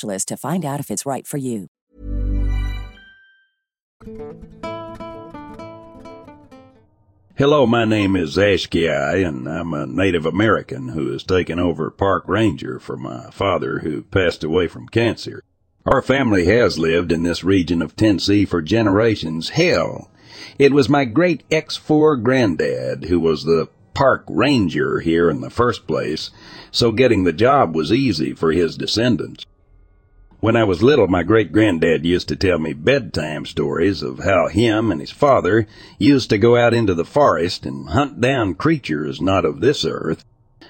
to find out if it's right for you. Hello, my name is Ashki, and I'm a Native American who has taken over park ranger for my father who passed away from cancer. Our family has lived in this region of Tennessee for generations. Hell, it was my great X4 granddad who was the park ranger here in the first place, so getting the job was easy for his descendants. When I was little, my great granddad used to tell me bedtime stories of how him and his father used to go out into the forest and hunt down creatures not of this earth.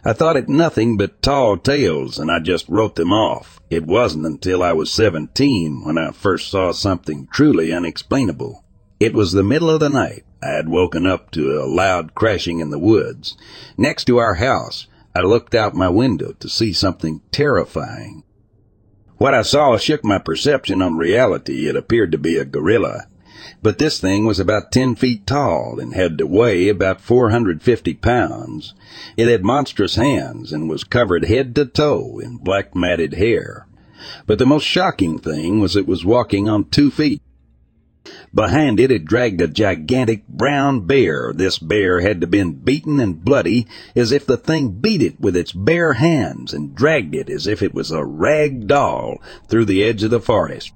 I thought it nothing but tall tales and I just wrote them off. It wasn't until I was 17 when I first saw something truly unexplainable. It was the middle of the night. I had woken up to a loud crashing in the woods. Next to our house, I looked out my window to see something terrifying. What I saw shook my perception on reality. It appeared to be a gorilla. But this thing was about 10 feet tall and had to weigh about 450 pounds. It had monstrous hands and was covered head to toe in black matted hair. But the most shocking thing was it was walking on two feet. Behind it, it dragged a gigantic brown bear. This bear had to been beaten and bloody as if the thing beat it with its bare hands and dragged it as if it was a rag doll through the edge of the forest.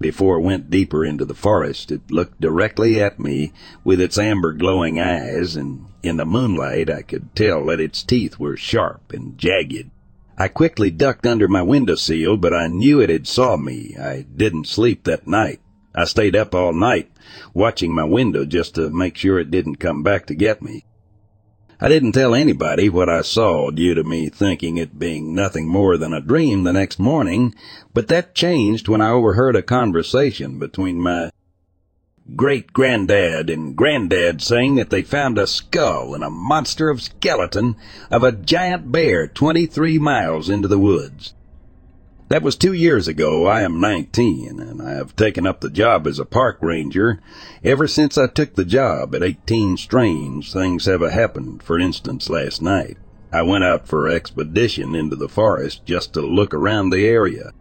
Before it went deeper into the forest, it looked directly at me with its amber glowing eyes, and in the moonlight I could tell that its teeth were sharp and jagged. I quickly ducked under my window sill, but I knew it had saw me. I didn't sleep that night. I stayed up all night, watching my window just to make sure it didn't come back to get me. I didn't tell anybody what I saw due to me thinking it being nothing more than a dream the next morning, but that changed when I overheard a conversation between my great granddad and granddad saying that they found a skull and a monster of skeleton of a giant bear 23 miles into the woods. That was two years ago. I am 19 and I have taken up the job as a park ranger. Ever since I took the job at 18 strange things have happened. For instance, last night, I went out for an expedition into the forest just to look around the area.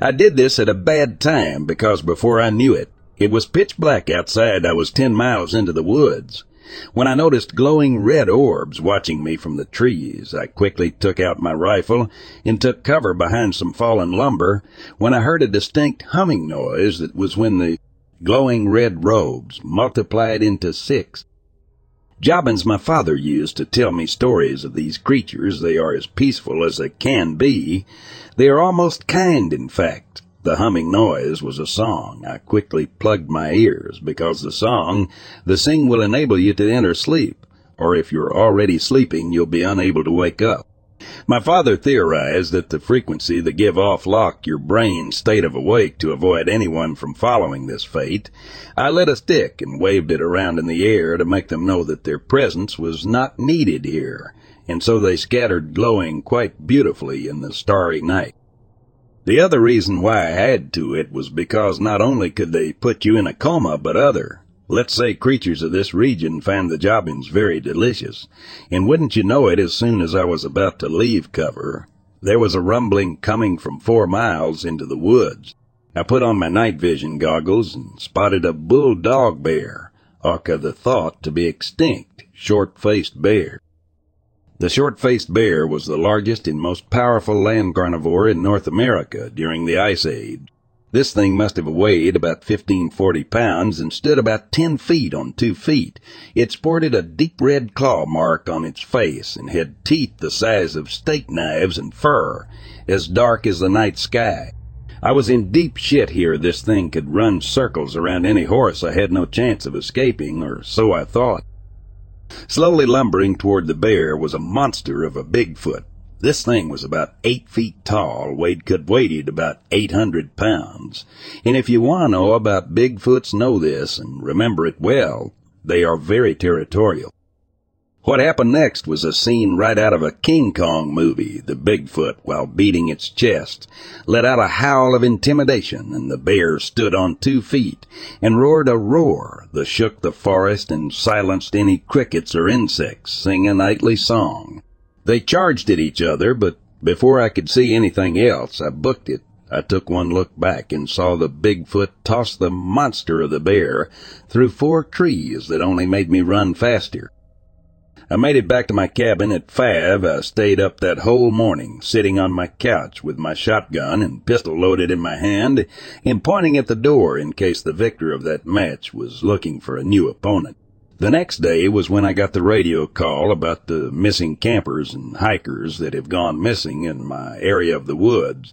I did this at a bad time because before I knew it, it was pitch black outside. I was 10 miles into the woods. When I noticed glowing red orbs watching me from the trees, I quickly took out my rifle and took cover behind some fallen lumber when I heard a distinct humming noise that was when the glowing red robes multiplied into six. Jobbins, my father, used to tell me stories of these creatures. They are as peaceful as they can be. They are almost kind, in fact. The humming noise was a song. I quickly plugged my ears because the song, the sing will enable you to enter sleep, or if you're already sleeping, you'll be unable to wake up. My father theorized that the frequency that give off lock your brain state of awake to avoid anyone from following this fate. I lit a stick and waved it around in the air to make them know that their presence was not needed here, and so they scattered glowing quite beautifully in the starry night. The other reason why I had to it was because not only could they put you in a coma, but other, let's say creatures of this region found the jobbins very delicious. And wouldn't you know it, as soon as I was about to leave cover, there was a rumbling coming from four miles into the woods. I put on my night vision goggles and spotted a bulldog bear, aka the thought to be extinct, short-faced bear. The short-faced bear was the largest and most powerful land carnivore in North America during the Ice Age. This thing must have weighed about 1540 pounds and stood about 10 feet on two feet. It sported a deep red claw mark on its face and had teeth the size of steak knives and fur, as dark as the night sky. I was in deep shit here. This thing could run circles around any horse I had no chance of escaping, or so I thought. Slowly lumbering toward the bear was a monster of a Bigfoot. This thing was about eight feet tall, weighed could weighted about eight hundred pounds. And if you want to know about Bigfoots, know this and remember it well. They are very territorial. What happened next was a scene right out of a King Kong movie. The Bigfoot, while beating its chest, let out a howl of intimidation, and the bear stood on two feet and roared a roar that shook the forest and silenced any crickets or insects sing a nightly song. They charged at each other, but before I could see anything else, I booked it. I took one look back and saw the Bigfoot toss the monster of the bear through four trees that only made me run faster. I made it back to my cabin at five. I stayed up that whole morning, sitting on my couch with my shotgun and pistol loaded in my hand and pointing at the door in case the victor of that match was looking for a new opponent. The next day was when I got the radio call about the missing campers and hikers that have gone missing in my area of the woods.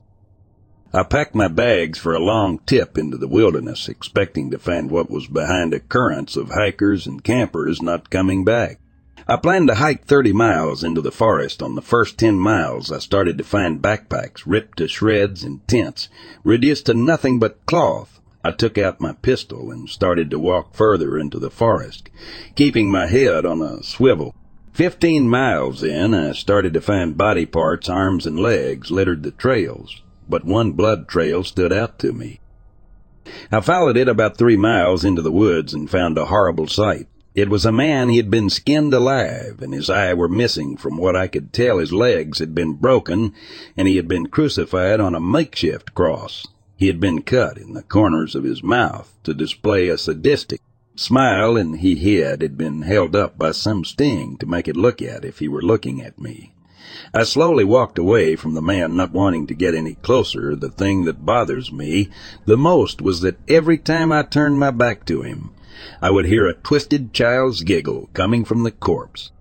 I packed my bags for a long tip into the wilderness, expecting to find what was behind a currents of hikers and campers not coming back. I planned to hike 30 miles into the forest. On the first 10 miles, I started to find backpacks ripped to shreds and tents, reduced to nothing but cloth. I took out my pistol and started to walk further into the forest, keeping my head on a swivel. Fifteen miles in, I started to find body parts, arms and legs littered the trails but one blood trail stood out to me. I followed it about three miles into the woods and found a horrible sight. It was a man he had been skinned alive, and his eye were missing. From what I could tell, his legs had been broken, and he had been crucified on a makeshift cross. He had been cut in the corners of his mouth to display a sadistic smile, and he had had been held up by some sting to make it look at if he were looking at me. I slowly walked away from the man, not wanting to get any closer. The thing that bothers me the most was that every time I turned my back to him, I would hear a twisted child's giggle coming from the corpse.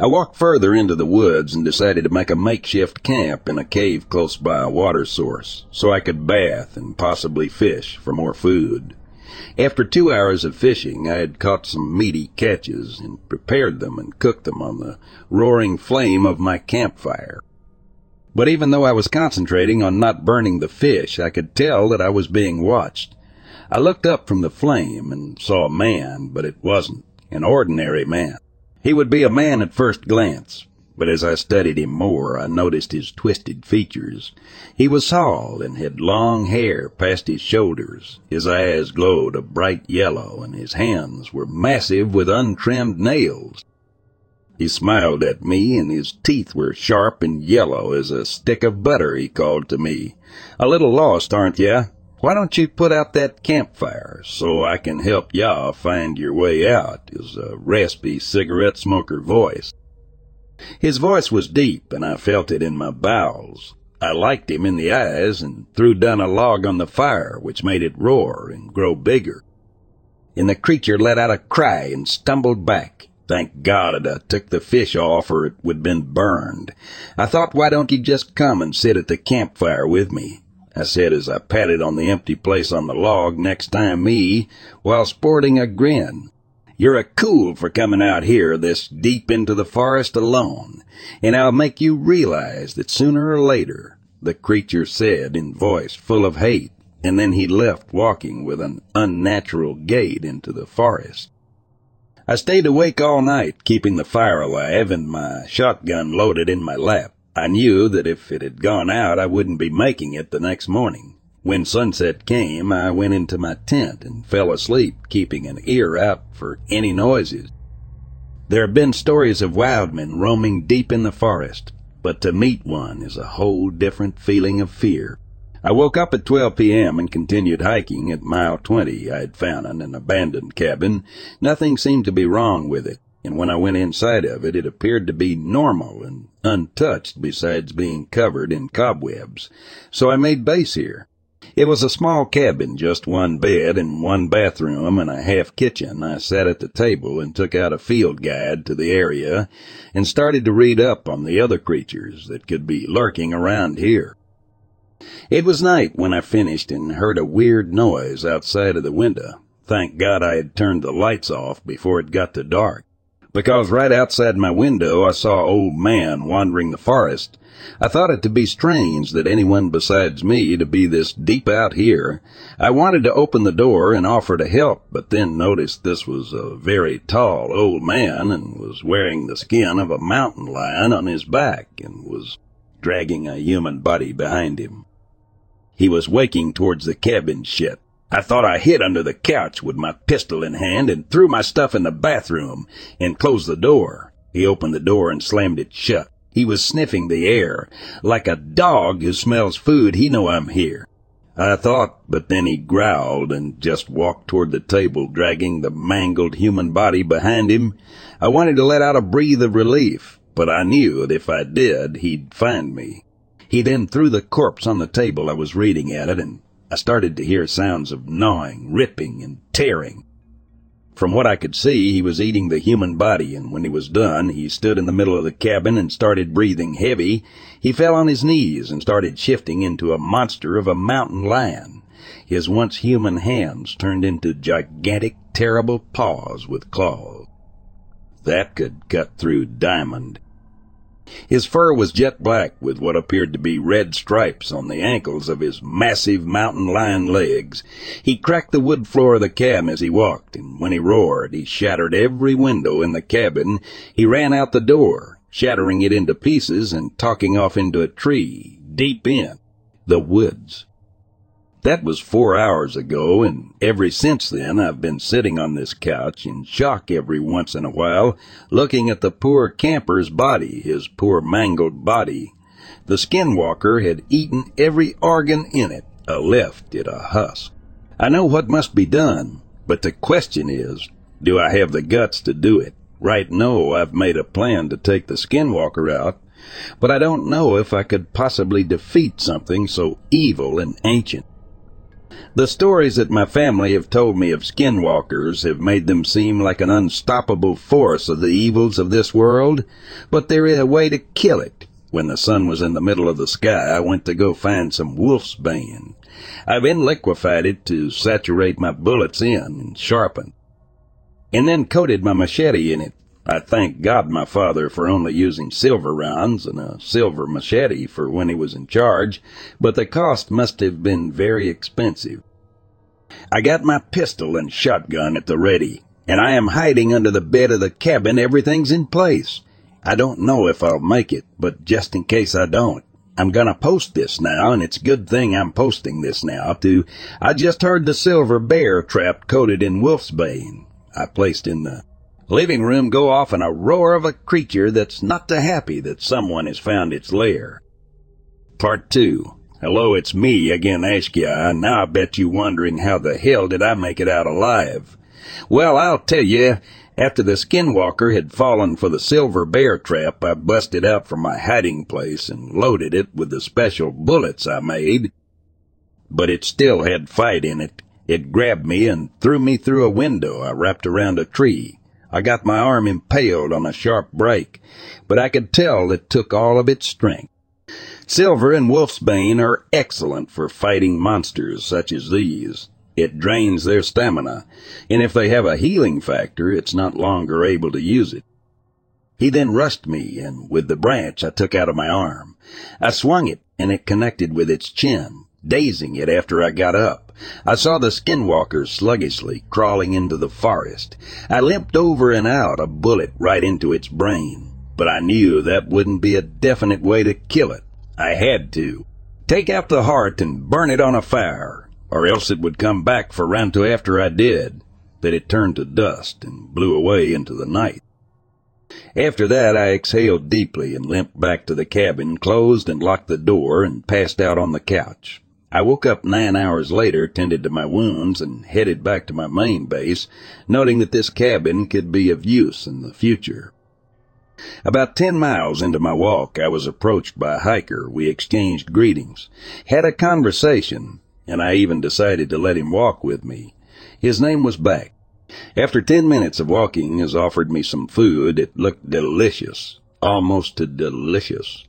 I walked further into the woods and decided to make a makeshift camp in a cave close by a water source so I could bath and possibly fish for more food. After two hours of fishing, I had caught some meaty catches and prepared them and cooked them on the roaring flame of my campfire. But even though I was concentrating on not burning the fish, I could tell that I was being watched. I looked up from the flame and saw a man, but it wasn't an ordinary man. He would be a man at first glance, but as I studied him more, I noticed his twisted features. He was tall and had long hair past his shoulders. His eyes glowed a bright yellow, and his hands were massive with untrimmed nails. He smiled at me, and his teeth were sharp and yellow as a stick of butter, he called to me. A little lost, aren't ya? Why don't you put out that campfire so I can help ya find your way out? Is a raspy cigarette smoker voice. His voice was deep, and I felt it in my bowels. I liked him in the eyes and threw down a log on the fire, which made it roar and grow bigger. And the creature let out a cry and stumbled back. Thank God I took the fish off or it would been burned. I thought, why don't you just come and sit at the campfire with me? I said as I patted on the empty place on the log next time me, while sporting a grin. You're a cool for coming out here this deep into the forest alone, and I'll make you realize that sooner or later, the creature said in voice full of hate, and then he left walking with an unnatural gait into the forest. I stayed awake all night, keeping the fire alive and my shotgun loaded in my lap. I knew that if it had gone out, I wouldn't be making it the next morning. When sunset came, I went into my tent and fell asleep, keeping an ear out for any noises. There have been stories of wild men roaming deep in the forest, but to meet one is a whole different feeling of fear. I woke up at 12 p.m. and continued hiking at mile 20 I had found an abandoned cabin. Nothing seemed to be wrong with it, and when I went inside of it, it appeared to be normal and untouched besides being covered in cobwebs. So I made base here. It was a small cabin, just one bed and one bathroom and a half kitchen. I sat at the table and took out a field guide to the area and started to read up on the other creatures that could be lurking around here. It was night when I finished and heard a weird noise outside of the window. Thank God I had turned the lights off before it got to dark because right outside my window I saw old man wandering the forest. I thought it to be strange that anyone besides me to be this deep out here. I wanted to open the door and offer to help, but then noticed this was a very tall old man and was wearing the skin of a mountain lion on his back and was dragging a human body behind him. He was waking towards the cabin shed. I thought I hid under the couch with my pistol in hand and threw my stuff in the bathroom and closed the door. He opened the door and slammed it shut. He was sniffing the air. Like a dog who smells food, he know I'm here. I thought, but then he growled and just walked toward the table, dragging the mangled human body behind him. I wanted to let out a breath of relief, but I knew that if I did, he'd find me. He then threw the corpse on the table. I was reading at it and I started to hear sounds of gnawing, ripping, and tearing. From what I could see, he was eating the human body, and when he was done, he stood in the middle of the cabin and started breathing heavy. He fell on his knees and started shifting into a monster of a mountain lion. His once human hands turned into gigantic, terrible paws with claws. That could cut through diamond. His fur was jet black with what appeared to be red stripes on the ankles of his massive mountain lion legs. He cracked the wood floor of the cabin as he walked, and when he roared, he shattered every window in the cabin. He ran out the door, shattering it into pieces and talking off into a tree, deep in the woods. That was four hours ago, and ever since then I've been sitting on this couch in shock every once in a while, looking at the poor camper's body, his poor mangled body. The skinwalker had eaten every organ in it, a left it a husk. I know what must be done, but the question is, do I have the guts to do it? Right now, I've made a plan to take the skinwalker out, but I don't know if I could possibly defeat something so evil and ancient. The stories that my family have told me of skinwalkers have made them seem like an unstoppable force of the evils of this world, but there is a way to kill it. When the sun was in the middle of the sky, I went to go find some wolf's bane. I've then liquefied it to saturate my bullets in and sharpen, and then coated my machete in it. I thank God my father for only using silver rounds and a silver machete for when he was in charge, but the cost must have been very expensive. I got my pistol and shotgun at the ready, and I am hiding under the bed of the cabin. Everything's in place. I don't know if I'll make it, but just in case I don't, I'm gonna post this now, and it's a good thing I'm posting this now, too. I just heard the silver bear trap coated in wolfsbane. I placed in the living room go off in a roar of a creature that's not too happy that someone has found its lair. Part 2. Hello, it's me again, Ashkia. Now I bet you wondering how the hell did I make it out alive. Well, I'll tell you, after the skinwalker had fallen for the silver bear trap, I busted out from my hiding place and loaded it with the special bullets I made. But it still had fight in it. It grabbed me and threw me through a window I wrapped around a tree. I got my arm impaled on a sharp break, but I could tell it took all of its strength. Silver and wolfsbane are excellent for fighting monsters such as these. It drains their stamina, and if they have a healing factor, it's not longer able to use it. He then rushed me, and with the branch I took out of my arm, I swung it, and it connected with its chin, dazing it after I got up. I saw the skinwalker sluggishly crawling into the forest. I limped over and out, a bullet right into its brain. But I knew that wouldn't be a definite way to kill it. I had to. Take out the heart and burn it on a fire, or else it would come back for Ranto after I did. But it turned to dust and blew away into the night. After that, I exhaled deeply and limped back to the cabin, closed and locked the door, and passed out on the couch. I woke up nine hours later, tended to my wounds, and headed back to my main base, noting that this cabin could be of use in the future. About ten miles into my walk, I was approached by a hiker. We exchanged greetings, had a conversation, and I even decided to let him walk with me. His name was Back. After ten minutes of walking, he offered me some food. It looked delicious, almost to delicious.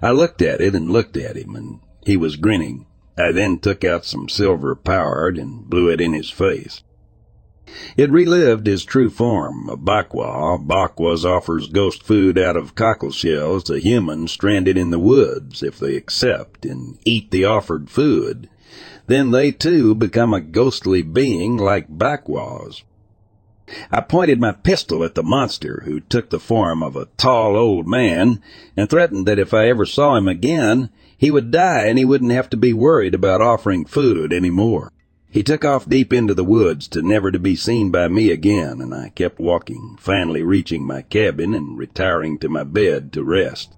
I looked at it and looked at him, and he was grinning. I then took out some silver powder and blew it in his face. It relived his true form, a Bakwa. Bakwas offers ghost food out of cockle shells to humans stranded in the woods. If they accept and eat the offered food, then they too become a ghostly being like Bakwas. I pointed my pistol at the monster, who took the form of a tall old man, and threatened that if I ever saw him again, he would die and he wouldn't have to be worried about offering food any more. He took off deep into the woods to never to be seen by me again, and I kept walking, finally reaching my cabin and retiring to my bed to rest.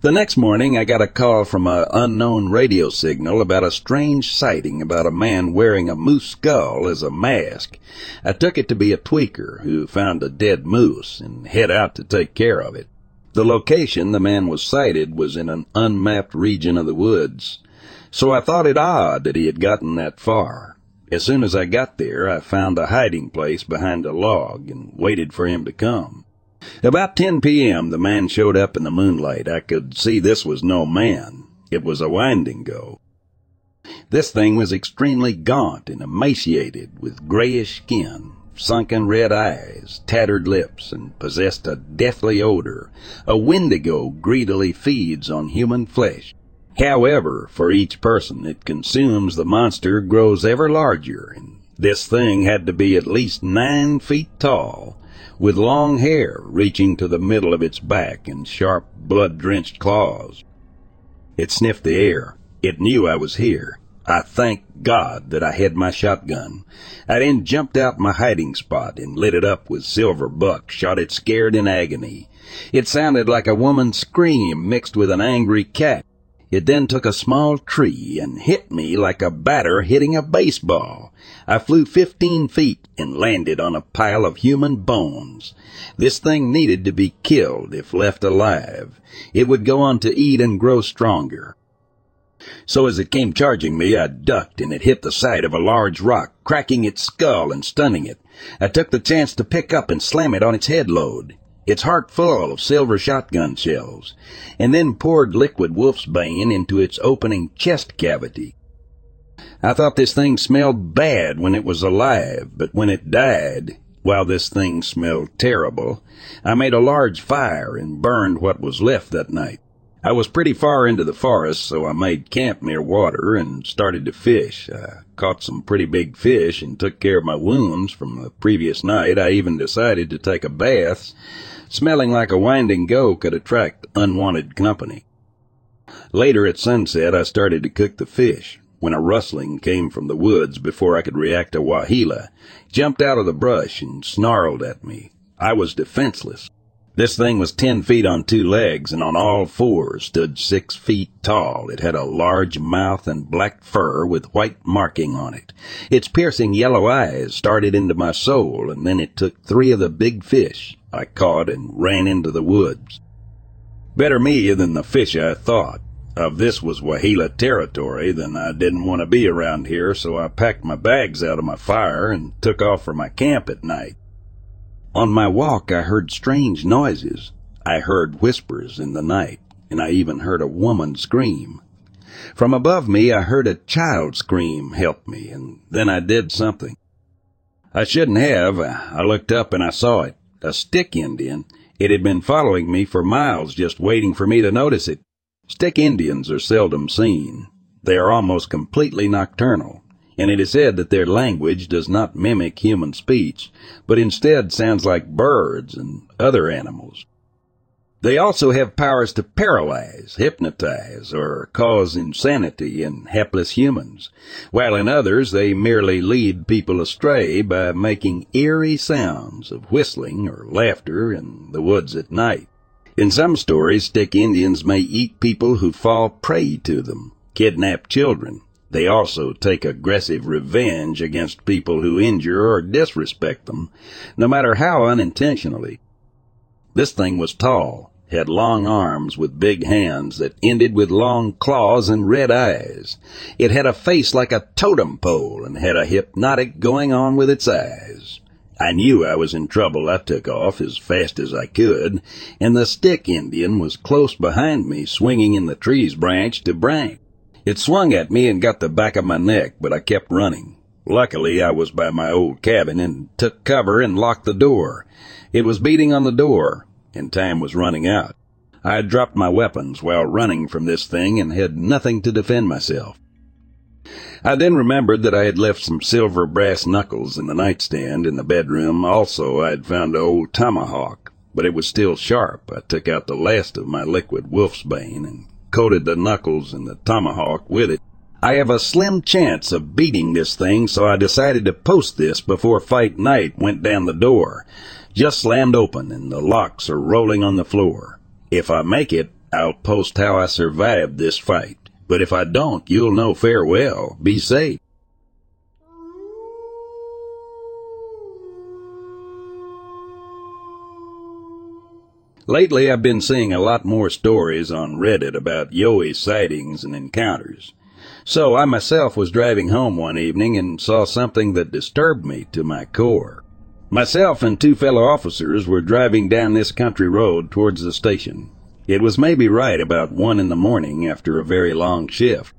The next morning I got a call from an unknown radio signal about a strange sighting about a man wearing a moose skull as a mask. I took it to be a tweaker who found a dead moose and head out to take care of it. The location the man was sighted was in an unmapped region of the woods, so I thought it odd that he had gotten that far. As soon as I got there, I found a hiding place behind a log and waited for him to come. About 10 p.m., the man showed up in the moonlight. I could see this was no man. It was a Wendigo. This thing was extremely gaunt and emaciated, with grayish skin, sunken red eyes, tattered lips, and possessed a deathly odor. A Wendigo greedily feeds on human flesh. However, for each person it consumes, the monster grows ever larger, and this thing had to be at least nine feet tall, with long hair reaching to the middle of its back and sharp, blood-drenched claws. It sniffed the air. It knew I was here. I thanked God that I had my shotgun. I then jumped out my hiding spot and lit it up with silver buck, shot it scared in agony. It sounded like a woman's scream mixed with an angry cat. It then took a small tree and hit me like a batter hitting a baseball. I flew fifteen feet and landed on a pile of human bones. This thing needed to be killed if left alive. It would go on to eat and grow stronger. So as it came charging me, I ducked and it hit the side of a large rock, cracking its skull and stunning it. I took the chance to pick up and slam it on its head load its heart full of silver shotgun shells, and then poured liquid wolf's bane into its opening chest cavity. I thought this thing smelled bad when it was alive, but when it died, while this thing smelled terrible, I made a large fire and burned what was left that night. I was pretty far into the forest, so I made camp near water and started to fish. I caught some pretty big fish and took care of my wounds from the previous night. I even decided to take a bath smelling like a Wendigo could attract unwanted company. Later at sunset, I started to cook the fish when a rustling came from the woods before I could react to Waheela, jumped out of the brush and snarled at me. I was defenseless. This thing was ten feet on two legs and on all fours stood six feet tall. It had a large mouth and black fur with white marking on it. Its piercing yellow eyes started into my soul and then it took three of the big fish I caught and ran into the woods. Better me than the fish I thought. If this was Waheela territory, then I didn't want to be around here, so I packed my bags out of my fire and took off for my camp at night. On my walk, I heard strange noises. I heard whispers in the night, and I even heard a woman scream. From above me, I heard a child scream, help me, and then I did something. I shouldn't have. I looked up and I saw it a stick Indian. It had been following me for miles, just waiting for me to notice it. Stick Indians are seldom seen. They are almost completely nocturnal, and it is said that their language does not mimic human speech, but instead sounds like birds and other animals. They also have powers to paralyze, hypnotize, or cause insanity in hapless humans, while in others they merely lead people astray by making eerie sounds of whistling or laughter in the woods at night. In some stories, stick Indians may eat people who fall prey to them, kidnap children. They also take aggressive revenge against people who injure or disrespect them, no matter how unintentionally. This thing was tall, had long arms with big hands that ended with long claws and red eyes. It had a face like a totem pole and had a hypnotic going on with its eyes. I knew I was in trouble. I took off as fast as I could, and the stick Indian was close behind me, swinging in the tree's branch to branch. It swung at me and got the back of my neck, but I kept running. Luckily, I was by my old cabin and took cover and locked the door. It was beating on the door, and time was running out. I had dropped my weapons while running from this thing and had nothing to defend myself. I then remembered that I had left some silver brass knuckles in the nightstand in the bedroom. Also, I had found an old tomahawk, but it was still sharp. I took out the last of my liquid wolf's bane and coated the knuckles and the tomahawk with it. I have a slim chance of beating this thing, so I decided to post this before fight night went down the door just slammed open and the locks are rolling on the floor. If I make it, I'll post how I survived this fight. But if I don't, you'll know farewell. Be safe. Lately, I've been seeing a lot more stories on Reddit about Yowie sightings and encounters. So I myself was driving home one evening and saw something that disturbed me to my core. Myself and two fellow officers were driving down this country road towards the station. It was maybe right about one in the morning after a very long shift.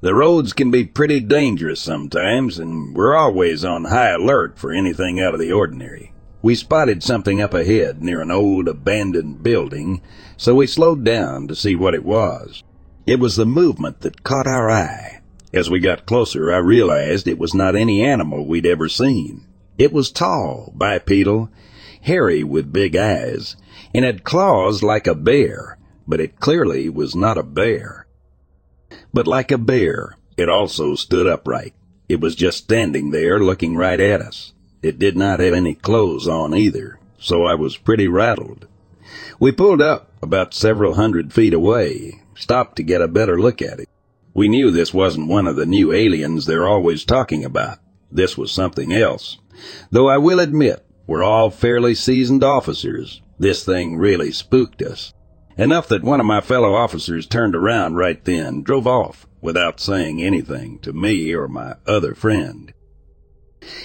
The roads can be pretty dangerous sometimes, and we're always on high alert for anything out of the ordinary. We spotted something up ahead near an old abandoned building, so we slowed down to see what it was. It was the movement that caught our eye. As we got closer, I realized it was not any animal we'd ever seen. It was tall, bipedal, hairy with big eyes, and had claws like a bear, but it clearly was not a bear. But like a bear, it also stood upright. It was just standing there looking right at us. It did not have any clothes on either, so I was pretty rattled. We pulled up about several hundred feet away, stopped to get a better look at it. We knew this wasn't one of the new aliens they're always talking about. This was something else. Though I will admit, we're all fairly seasoned officers. This thing really spooked us. Enough that one of my fellow officers turned around right then, drove off, without saying anything to me or my other friend.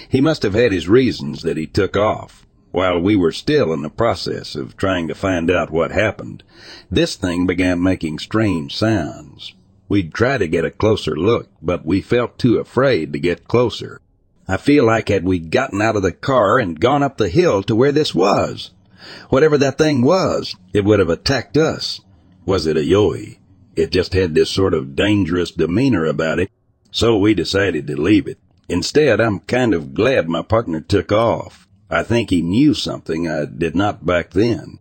He must have had his reasons that he took off, while we were still in the process of trying to find out what happened, this thing began making strange sounds. We'd try to get a closer look, but we felt too afraid to get closer. I feel like had we gotten out of the car and gone up the hill to where this was. Whatever that thing was, it would have attacked us. Was it a yowie? It just had this sort of dangerous demeanor about it, so we decided to leave it. Instead, I'm kind of glad my partner took off. I think he knew something I did not back then.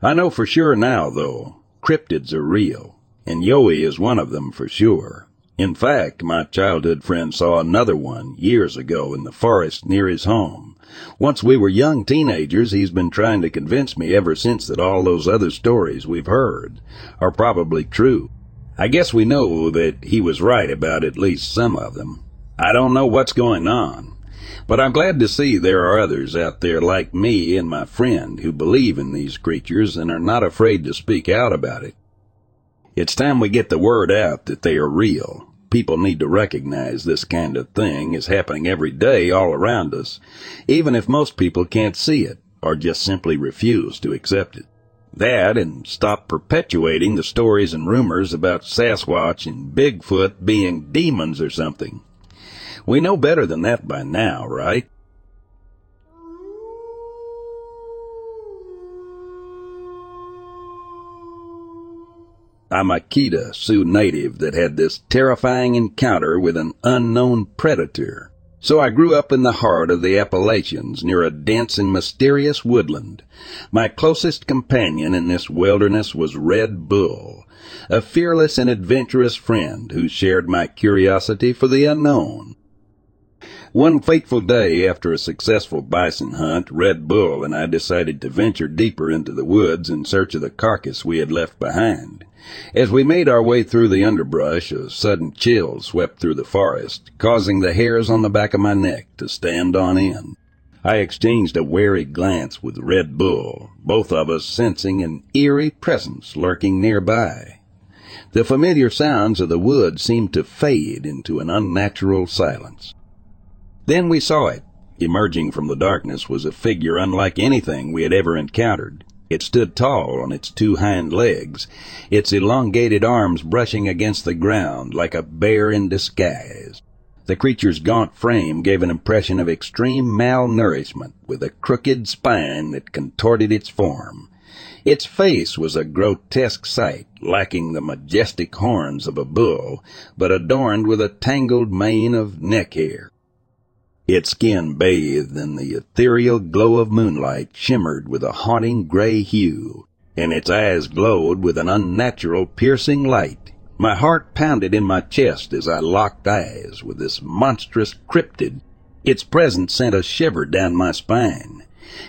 I know for sure now, though, cryptids are real, and Yowie is one of them for sure. In fact, my childhood friend saw another one years ago in the forest near his home. Once we were young teenagers, he's been trying to convince me ever since that all those other stories we've heard are probably true. I guess we know that he was right about at least some of them. I don't know what's going on, but I'm glad to see there are others out there like me and my friend who believe in these creatures and are not afraid to speak out about it. It's time we get the word out that they are real. People need to recognize this kind of thing is happening every day all around us, even if most people can't see it or just simply refuse to accept it. That and stop perpetuating the stories and rumors about Sasquatch and Bigfoot being demons or something. We know better than that by now, right? I'm a Kedah Sioux native that had this terrifying encounter with an unknown predator. So I grew up in the heart of the Appalachians near a dense and mysterious woodland. My closest companion in this wilderness was Red Bull, a fearless and adventurous friend who shared my curiosity for the unknown. One fateful day after a successful bison hunt, Red Bull and I decided to venture deeper into the woods in search of the carcass we had left behind. As we made our way through the underbrush, a sudden chill swept through the forest, causing the hairs on the back of my neck to stand on end. I exchanged a wary glance with Red Bull, both of us sensing an eerie presence lurking nearby. The familiar sounds of the woods seemed to fade into an unnatural silence. Then we saw it. Emerging from the darkness was a figure unlike anything we had ever encountered. It stood tall on its two hind legs, its elongated arms brushing against the ground like a bear in disguise. The creature's gaunt frame gave an impression of extreme malnourishment, with a crooked spine that contorted its form. Its face was a grotesque sight, lacking the majestic horns of a bull, but adorned with a tangled mane of neck hair. Its skin bathed in the ethereal glow of moonlight shimmered with a haunting gray hue, and its eyes glowed with an unnatural piercing light. My heart pounded in my chest as I locked eyes with this monstrous cryptid. Its presence sent a shiver down my spine,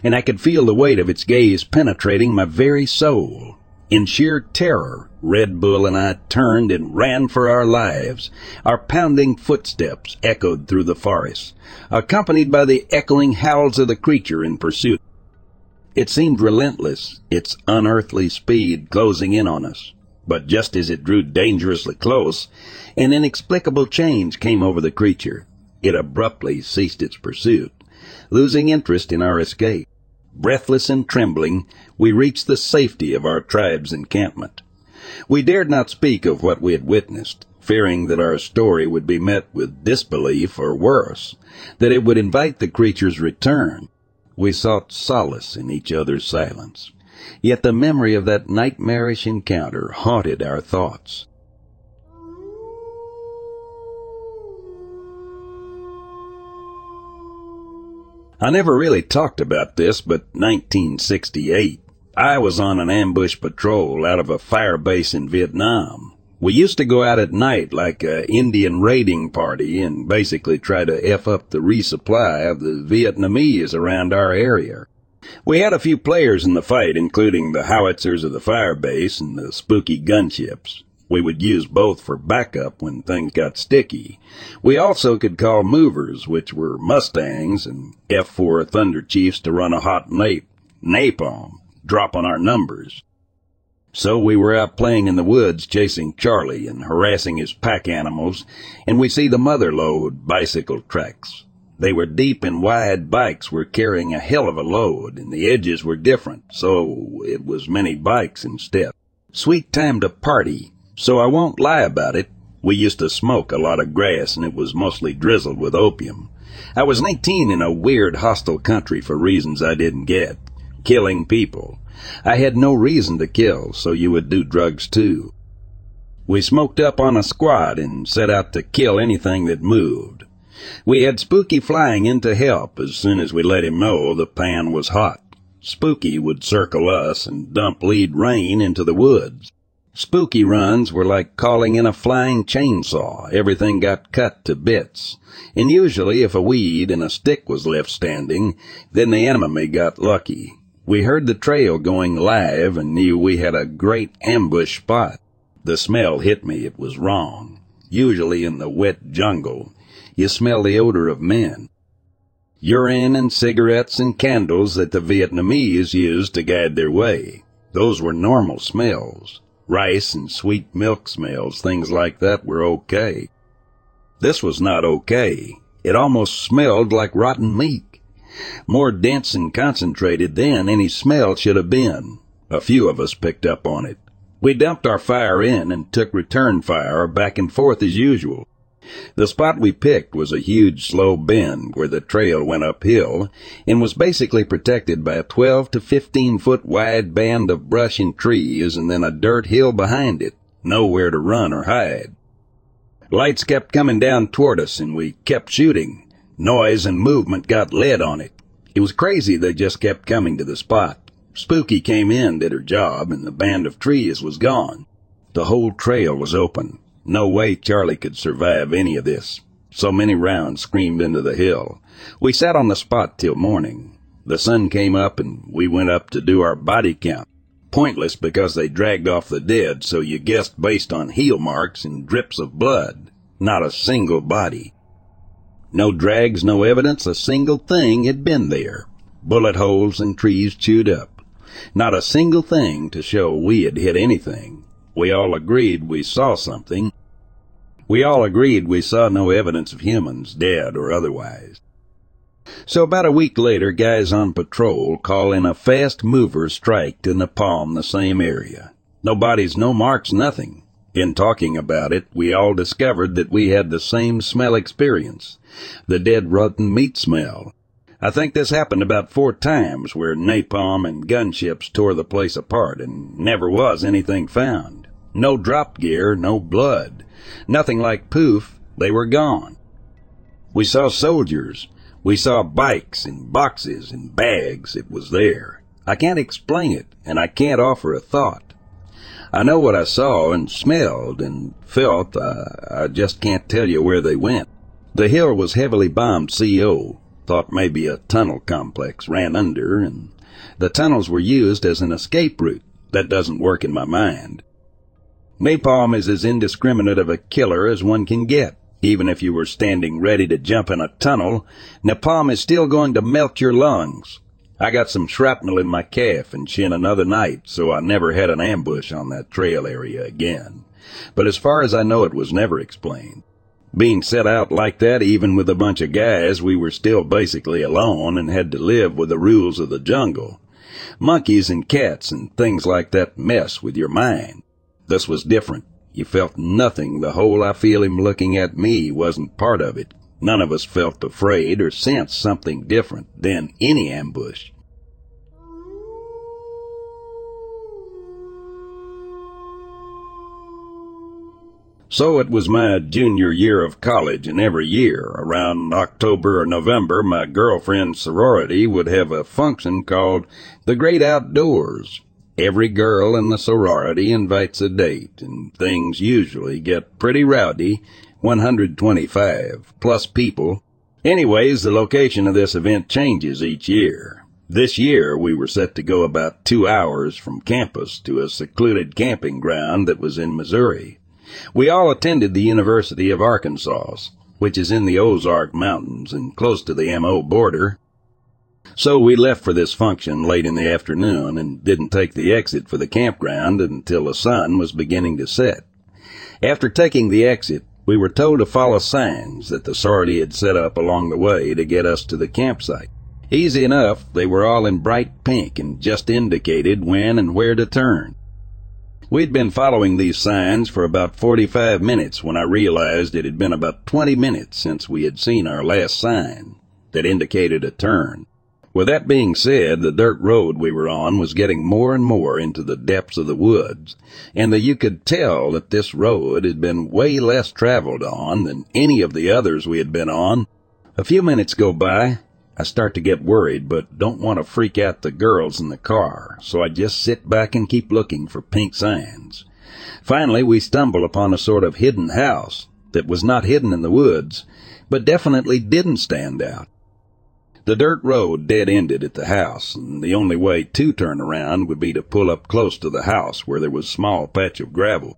and I could feel the weight of its gaze penetrating my very soul. In sheer terror, Red Bull and I turned and ran for our lives. Our pounding footsteps echoed through the forest, accompanied by the echoing howls of the creature in pursuit. It seemed relentless, its unearthly speed closing in on us. But just as it drew dangerously close, an inexplicable change came over the creature. It abruptly ceased its pursuit, losing interest in our escape. Breathless and trembling, we reached the safety of our tribe's encampment. We dared not speak of what we had witnessed, fearing that our story would be met with disbelief or worse, that it would invite the creature's return. We sought solace in each other's silence. Yet the memory of that nightmarish encounter haunted our thoughts. I never really talked about this, but 1968. I was on an ambush patrol out of a fire base in Vietnam. We used to go out at night like a Indian raiding party and basically try to F up the resupply of the Vietnamese around our area. We had a few players in the fight, including the howitzers of the fire base and the spooky gunships. We would use both for backup when things got sticky. We also could call movers, which were Mustangs, and F4 Thunder Chiefs to run a hot nape, napalm, drop on our numbers. So we were out playing in the woods chasing Charlie and harassing his pack animals, and we see the mother load bicycle tracks. They were deep and wide bikes were carrying a hell of a load, and the edges were different, so it was many bikes instead. Sweet time to party, so I won't lie about it. We used to smoke a lot of grass and it was mostly drizzled with opium. I was 19 in a weird hostile country for reasons I didn't get. Killing people. I had no reason to kill, so you would do drugs too. We smoked up on a squad and set out to kill anything that moved. We had Spooky flying in to help as soon as we let him know the pan was hot. Spooky would circle us and dump lead rain into the woods. Spooky runs were like calling in a flying chainsaw. Everything got cut to bits. And usually if a weed and a stick was left standing, then the enemy got lucky. We heard the trail going live and knew we had a great ambush spot. The smell hit me. It was wrong. Usually in the wet jungle, you smell the odor of men. Urine and cigarettes and candles that the Vietnamese used to guide their way. Those were normal smells. Rice and sweet milk smells, things like that were okay. This was not okay. It almost smelled like rotten meat. More dense and concentrated than any smell should have been. A few of us picked up on it. We dumped our fire in and took return fire back and forth as usual. The spot we picked was a huge slow bend where the trail went uphill and was basically protected by a 12 to 15 foot wide band of brush and trees and then a dirt hill behind it, nowhere to run or hide. Lights kept coming down toward us and we kept shooting. Noise and movement got lead on it. It was crazy they just kept coming to the spot. Spooky came in, did her job, and the band of trees was gone. The whole trail was open. No way Charlie could survive any of this. So many rounds screamed into the hill. We sat on the spot till morning. The sun came up and we went up to do our body count. Pointless because they dragged off the dead, so you guessed based on heel marks and drips of blood. Not a single body. No drags, no evidence, a single thing had been there. Bullet holes and trees chewed up. Not a single thing to show we had hit anything. We all agreed we saw something. We all agreed we saw no evidence of humans, dead or otherwise. So about a week later, guys on patrol call in a fast mover strike to napalm the same area. No bodies, no marks, nothing. In talking about it, we all discovered that we had the same smell experience. The dead rotten meat smell. I think this happened about four times where napalm and gunships tore the place apart and never was anything found. No drop gear, no blood. Nothing like poof, they were gone. We saw soldiers. We saw bikes and boxes and bags. It was there. I can't explain it, and I can't offer a thought. I know what I saw and smelled and felt. Uh, I just can't tell you where they went. The hill was heavily bombed CO. Thought maybe a tunnel complex ran under, and the tunnels were used as an escape route. That doesn't work in my mind. Napalm is as indiscriminate of a killer as one can get. Even if you were standing ready to jump in a tunnel, napalm is still going to melt your lungs. I got some shrapnel in my calf and shin another night, so I never had an ambush on that trail area again. But as far as I know, it was never explained. Being set out like that, even with a bunch of guys, we were still basically alone and had to live with the rules of the jungle. Monkeys and cats and things like that mess with your mind. This was different. You felt nothing. The whole I feel him looking at me wasn't part of it. None of us felt afraid or sensed something different than any ambush. So it was my junior year of college, and every year, around October or November, my girlfriend's sorority would have a function called the Great Outdoors. Every girl in the sorority invites a date, and things usually get pretty rowdy 125 plus people. Anyways, the location of this event changes each year. This year, we were set to go about two hours from campus to a secluded camping ground that was in Missouri. We all attended the University of Arkansas, which is in the Ozark Mountains and close to the MO border. So we left for this function late in the afternoon and didn't take the exit for the campground until the sun was beginning to set. After taking the exit, we were told to follow signs that the sorority had set up along the way to get us to the campsite. Easy enough, they were all in bright pink and just indicated when and where to turn. We'd been following these signs for about 45 minutes when I realized it had been about 20 minutes since we had seen our last sign that indicated a turn. With that being said, the dirt road we were on was getting more and more into the depths of the woods, and that you could tell that this road had been way less traveled on than any of the others we had been on. A few minutes go by, I start to get worried, but don't want to freak out the girls in the car, so I just sit back and keep looking for pink signs. Finally, we stumble upon a sort of hidden house that was not hidden in the woods, but definitely didn't stand out. The dirt road dead ended at the house, and the only way to turn around would be to pull up close to the house where there was a small patch of gravel.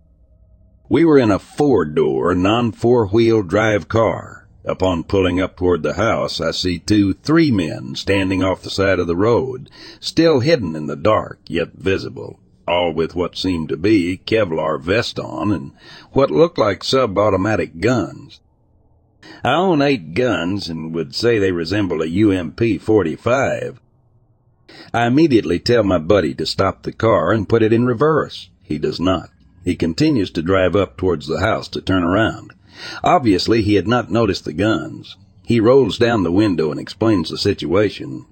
We were in a four door, non four wheel drive car, Upon pulling up toward the house, I see two, three men standing off the side of the road, still hidden in the dark, yet visible, all with what seemed to be Kevlar vest on and what looked like sub-automatic guns. I own eight guns and would say they resemble a UMP-45. I immediately tell my buddy to stop the car and put it in reverse. He does not. He continues to drive up towards the house to turn around. Obviously, he had not noticed the guns. He rolls down the window and explains the situation,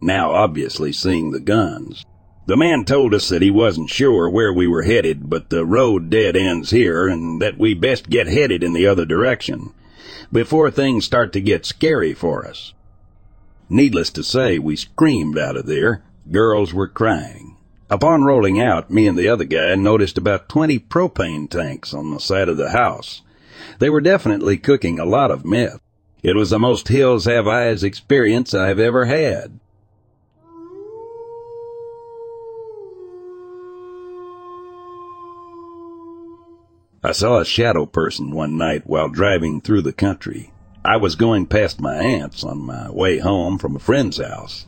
now obviously seeing the guns. The man told us that he wasn't sure where we were headed, but the road dead ends here and that we best get headed in the other direction before things start to get scary for us. Needless to say, we screamed out of there. Girls were crying. Upon rolling out, me and the other guy noticed about 20 propane tanks on the side of the house. They were definitely cooking a lot of meth. It was the most Hills Have Eyes experience I've ever had. I saw a shadow person one night while driving through the country. I was going past my aunt's on my way home from a friend's house.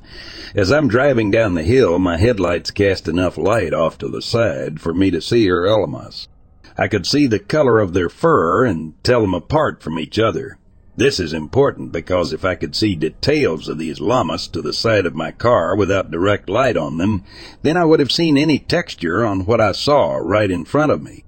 As I'm driving down the hill, my headlights cast enough light off to the side for me to see her llamas. I could see the color of their fur and tell them apart from each other. This is important because if I could see details of these llamas to the side of my car without direct light on them, then I would have seen any texture on what I saw right in front of me.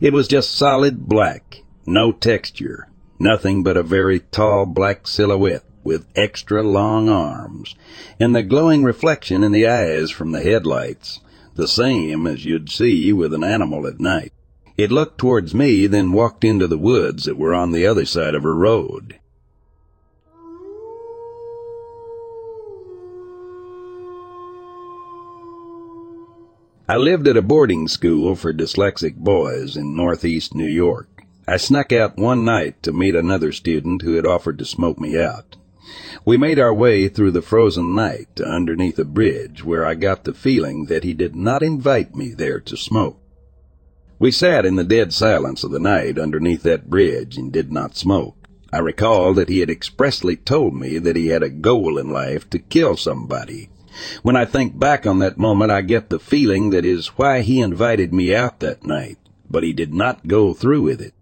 It was just solid black, no texture, nothing but a very tall black silhouette with extra long arms, and the glowing reflection in the eyes from the headlights, the same as you'd see with an animal at night. It looked towards me, then walked into the woods that were on the other side of her road. I lived at a boarding school for dyslexic boys in northeast New York. I snuck out one night to meet another student who had offered to smoke me out. We made our way through the frozen night to underneath a bridge where I got the feeling that he did not invite me there to smoke. We sat in the dead silence of the night underneath that bridge and did not smoke. I recall that he had expressly told me that he had a goal in life to kill somebody. When I think back on that moment, I get the feeling that is why he invited me out that night, but he did not go through with it.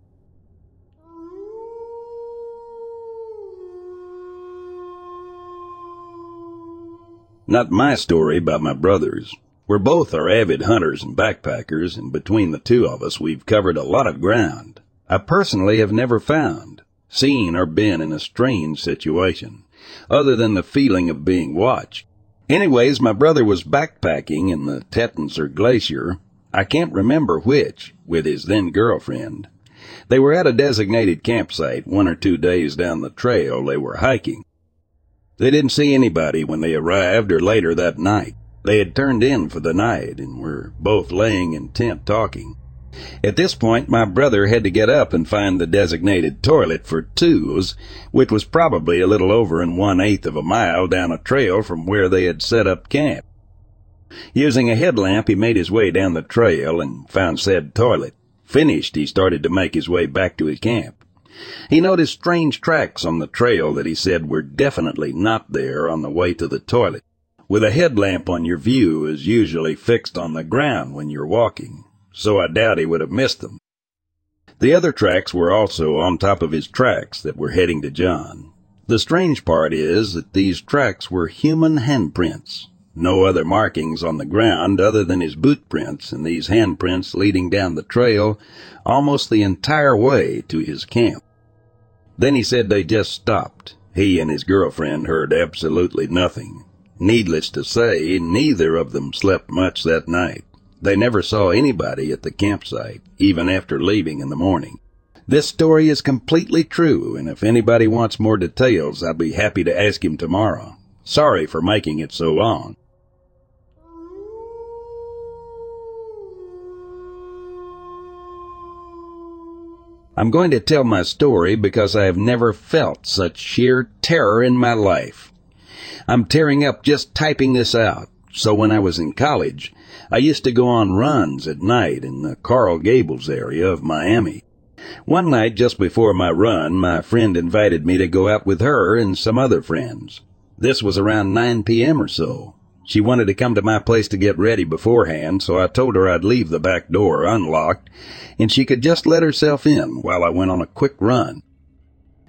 Not my story, but my brother's. We're both are avid hunters and backpackers, and between the two of us, we've covered a lot of ground. I personally have never found, seen, or been in a strange situation, other than the feeling of being watched. Anyways, my brother was backpacking in the Tetons or Glacier. I can't remember which, with his then girlfriend. They were at a designated campsite one or two days down the trail they were hiking. They didn't see anybody when they arrived or later that night. They had turned in for the night and were both laying in tent talking. At this point, my brother had to get up and find the designated toilet for twos, which was probably a little over and one eighth of a mile down a trail from where they had set up camp. Using a headlamp, he made his way down the trail and found said toilet. Finished, he started to make his way back to his camp. He noticed strange tracks on the trail that he said were definitely not there on the way to the toilet with a headlamp on your view is usually fixed on the ground when you're walking, so I doubt he would have missed them. The other tracks were also on top of his tracks that were heading to John. The strange part is that these tracks were human handprints. No other markings on the ground other than his boot prints and these handprints leading down the trail almost the entire way to his camp. Then he said they just stopped. He and his girlfriend heard absolutely nothing. Needless to say, neither of them slept much that night. They never saw anybody at the campsite, even after leaving in the morning. This story is completely true, and if anybody wants more details, I'll be happy to ask him tomorrow. Sorry for making it so long. I'm going to tell my story because I have never felt such sheer terror in my life. I'm tearing up just typing this out. So when I was in college, I used to go on runs at night in the Coral Gables area of Miami. One night just before my run, my friend invited me to go out with her and some other friends. This was around 9 p.m. or so. She wanted to come to my place to get ready beforehand, so I told her I'd leave the back door unlocked and she could just let herself in while I went on a quick run.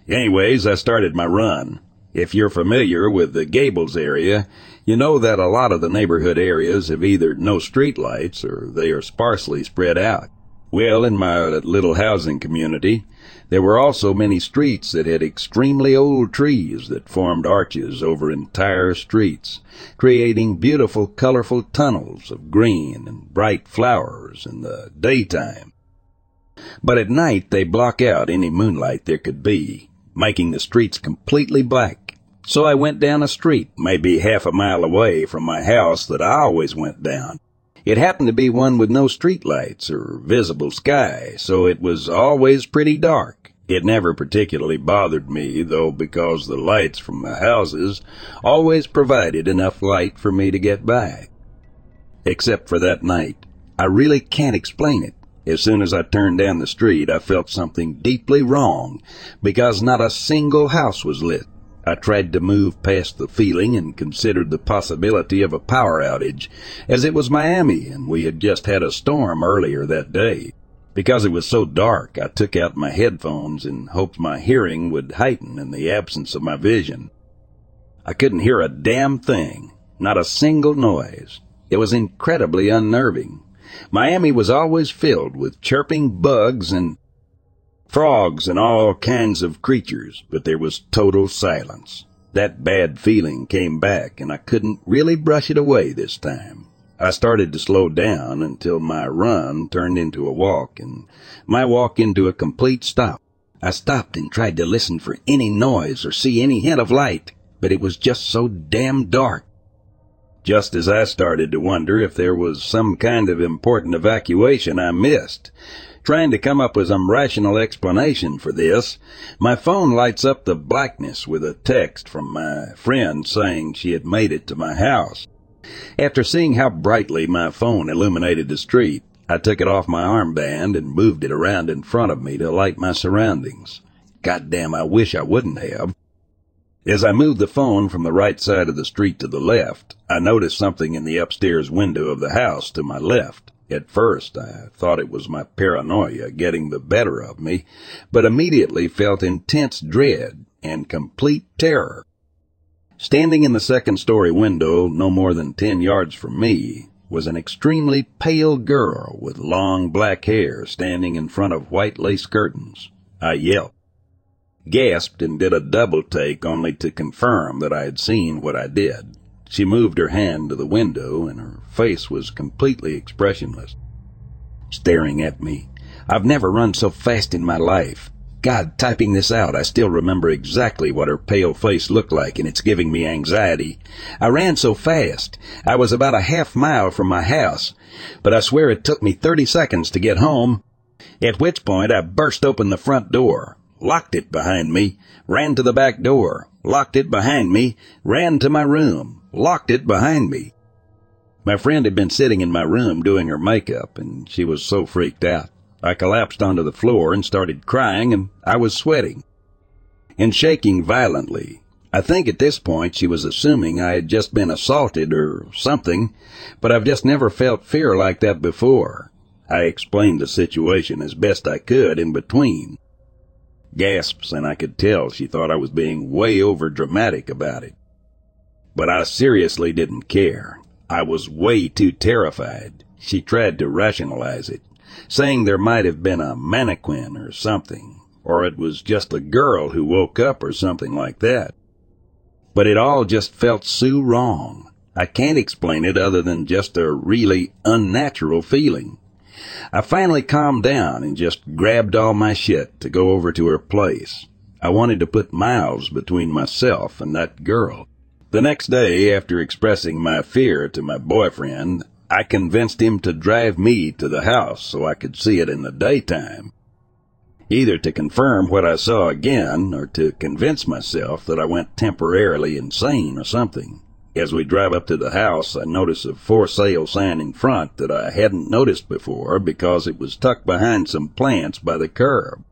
Anyways, I started my run. If you're familiar with the Gables area, you know that a lot of the neighborhood areas have either no streetlights or they are sparsely spread out. Well, in my little housing community, there were also many streets that had extremely old trees that formed arches over entire streets, creating beautiful, colorful tunnels of green and bright flowers in the daytime. But at night they block out any moonlight there could be, making the streets completely black so I went down a street, maybe half a mile away from my house that I always went down. It happened to be one with no street lights or visible sky, so it was always pretty dark. It never particularly bothered me, though, because the lights from the houses always provided enough light for me to get by. Except for that night. I really can't explain it. As soon as I turned down the street, I felt something deeply wrong, because not a single house was lit. I tried to move past the feeling and considered the possibility of a power outage, as it was Miami and we had just had a storm earlier that day. Because it was so dark, I took out my headphones and hoped my hearing would heighten in the absence of my vision. I couldn't hear a damn thing, not a single noise. It was incredibly unnerving. Miami was always filled with chirping bugs and frogs and all kinds of creatures, but there was total silence. That bad feeling came back and I couldn't really brush it away this time. I started to slow down until my run turned into a walk and my walk into a complete stop. I stopped and tried to listen for any noise or see any hint of light, but it was just so damn dark. Just as I started to wonder if there was some kind of important evacuation I missed, Trying to come up with some rational explanation for this, my phone lights up the blackness with a text from my friend saying she had made it to my house. After seeing how brightly my phone illuminated the street, I took it off my armband and moved it around in front of me to light my surroundings. Goddamn, I wish I wouldn't have. As I moved the phone from the right side of the street to the left, I noticed something in the upstairs window of the house to my left. At first, I thought it was my paranoia getting the better of me, but immediately felt intense dread and complete terror. Standing in the second story window, no more than ten yards from me, was an extremely pale girl with long black hair standing in front of white lace curtains. I yelped, gasped, and did a double take only to confirm that I had seen what I did. She moved her hand to the window and her face was completely expressionless, staring at me. I've never run so fast in my life. God, typing this out, I still remember exactly what her pale face looked like, and it's giving me anxiety. I ran so fast. I was about a half mile from my house, but I swear it took me 30 seconds to get home. At which point I burst open the front door, locked it behind me, ran to the back door, locked it behind me, ran to my room, locked it behind me. My friend had been sitting in my room doing her makeup, and she was so freaked out. I collapsed onto the floor and started crying, and I was sweating and shaking violently. I think at this point she was assuming I had just been assaulted or something, but I've just never felt fear like that before. I explained the situation as best I could in between. Gasps, and I could tell she thought I was being way over dramatic about it. But I seriously didn't care. I was way too terrified. She tried to rationalize it saying there might have been a mannequin or something, or it was just a girl who woke up or something like that. But it all just felt so wrong. I can't explain it other than just a really unnatural feeling. I finally calmed down and just grabbed all my shit to go over to her place. I wanted to put miles between myself and that girl. The next day, after expressing my fear to my boyfriend, I convinced him to drive me to the house so I could see it in the daytime. Either to confirm what I saw again, or to convince myself that I went temporarily insane or something. As we drive up to the house, I notice a for sale sign in front that I hadn't noticed before because it was tucked behind some plants by the curb.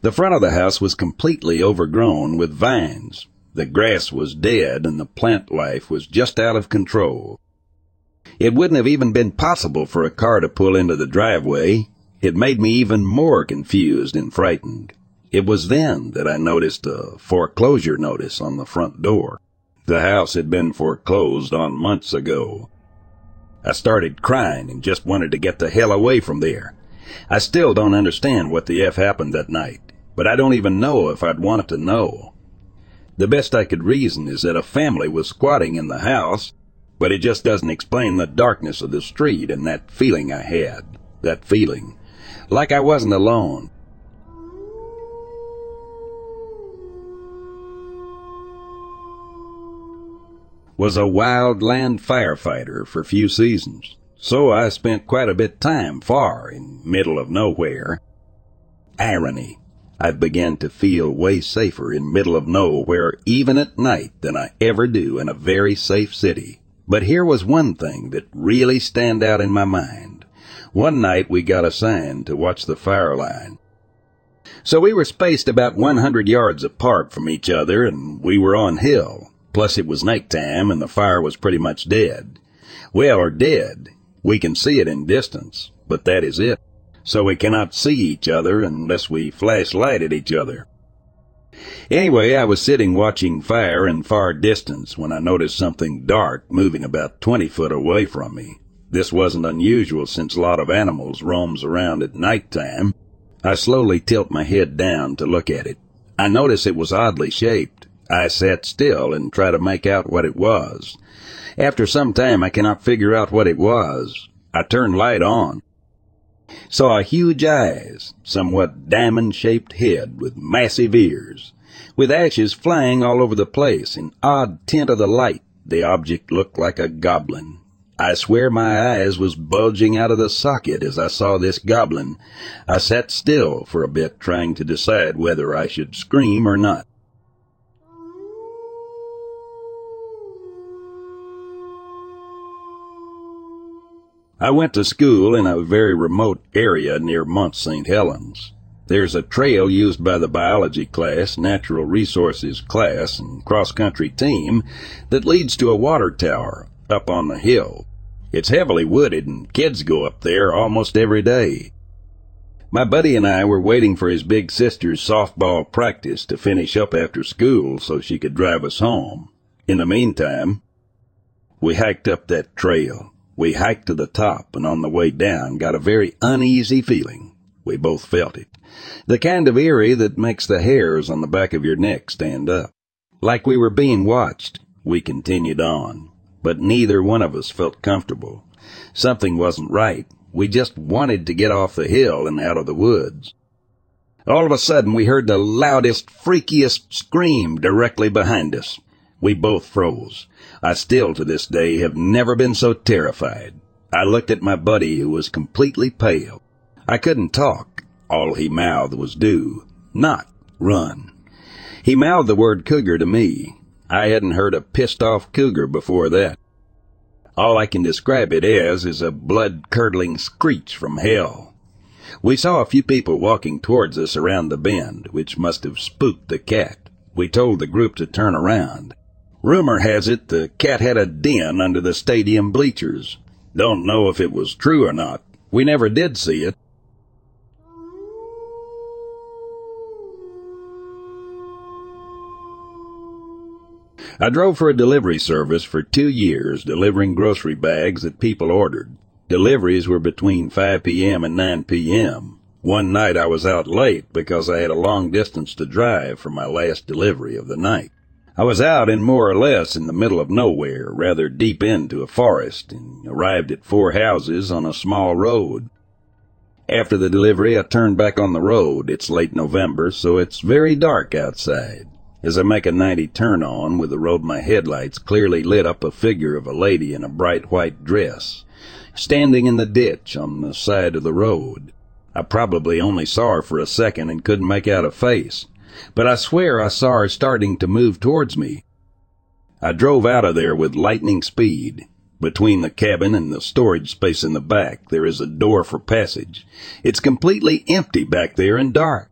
The front of the house was completely overgrown with vines. The grass was dead and the plant life was just out of control. It wouldn't have even been possible for a car to pull into the driveway. It made me even more confused and frightened. It was then that I noticed a foreclosure notice on the front door. The house had been foreclosed on months ago. I started crying and just wanted to get the hell away from there. I still don't understand what the F happened that night, but I don't even know if I'd want to know. The best I could reason is that a family was squatting in the house but it just doesn't explain the darkness of the street and that feeling I had. That feeling. Like I wasn't alone. Was a wildland firefighter for a few seasons. So I spent quite a bit time far in middle of nowhere. Irony. I began to feel way safer in middle of nowhere even at night than I ever do in a very safe city. But here was one thing that really stand out in my mind. One night we got assigned to watch the fire line. So we were spaced about 100 yards apart from each other and we were on hill. Plus it was nighttime and the fire was pretty much dead. Well, or dead. We can see it in distance, but that is it. So we cannot see each other unless we flash light at each other. Anyway, I was sitting watching fire in far distance when I noticed something dark moving about 20 foot away from me. This wasn't unusual since a lot of animals roams around at night time. I slowly tilt my head down to look at it. I notice it was oddly shaped. I sat still and try to make out what it was. After some time I cannot figure out what it was. I turn light on saw a huge eyes, somewhat diamond-shaped head with massive ears. With ashes flying all over the place in odd tint of the light, the object looked like a goblin. I swear my eyes was bulging out of the socket as I saw this goblin. I sat still for a bit trying to decide whether I should scream or not. I went to school in a very remote area near Mount St. Helens. There's a trail used by the biology class, natural resources class, and cross-country team that leads to a water tower up on the hill. It's heavily wooded and kids go up there almost every day. My buddy and I were waiting for his big sister's softball practice to finish up after school so she could drive us home. In the meantime, we hiked up that trail. We hiked to the top and on the way down got a very uneasy feeling. We both felt it. The kind of eerie that makes the hairs on the back of your neck stand up. Like we were being watched, we continued on, but neither one of us felt comfortable. Something wasn't right. We just wanted to get off the hill and out of the woods. All of a sudden, we heard the loudest, freakiest scream directly behind us. We both froze. I still, to this day, have never been so terrified. I looked at my buddy, who was completely pale. I couldn't talk. All he mouthed was do, not run. He mouthed the word cougar to me. I hadn't heard a pissed off cougar before that. All I can describe it as is a blood curdling screech from hell. We saw a few people walking towards us around the bend, which must have spooked the cat. We told the group to turn around. Rumor has it the cat had a den under the stadium bleachers. Don't know if it was true or not. We never did see it. I drove for a delivery service for two years, delivering grocery bags that people ordered. Deliveries were between 5 p.m. and 9 p.m. One night I was out late because I had a long distance to drive for my last delivery of the night. I was out in more or less in the middle of nowhere, rather deep into a forest, and arrived at four houses on a small road. After the delivery, I turned back on the road. It's late November, so it's very dark outside. As I make a 90 turn on with the road my headlights clearly lit up a figure of a lady in a bright white dress, standing in the ditch on the side of the road. I probably only saw her for a second and couldn't make out a face but I swear I saw her starting to move towards me. I drove out of there with lightning speed. Between the cabin and the storage space in the back, there is a door for passage. It's completely empty back there and dark.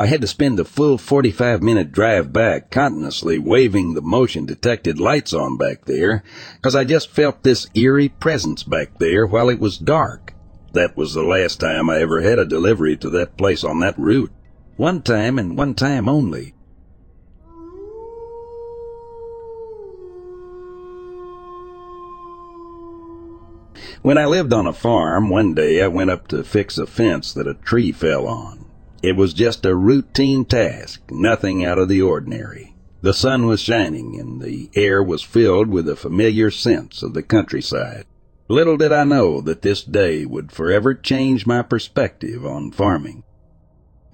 I had to spend the full 45 minute drive back continuously waving the motion detected lights on back there, because I just felt this eerie presence back there while it was dark. That was the last time I ever had a delivery to that place on that route. One time and one time only. When I lived on a farm, one day I went up to fix a fence that a tree fell on. It was just a routine task, nothing out of the ordinary. The sun was shining and the air was filled with a familiar sense of the countryside. Little did I know that this day would forever change my perspective on farming.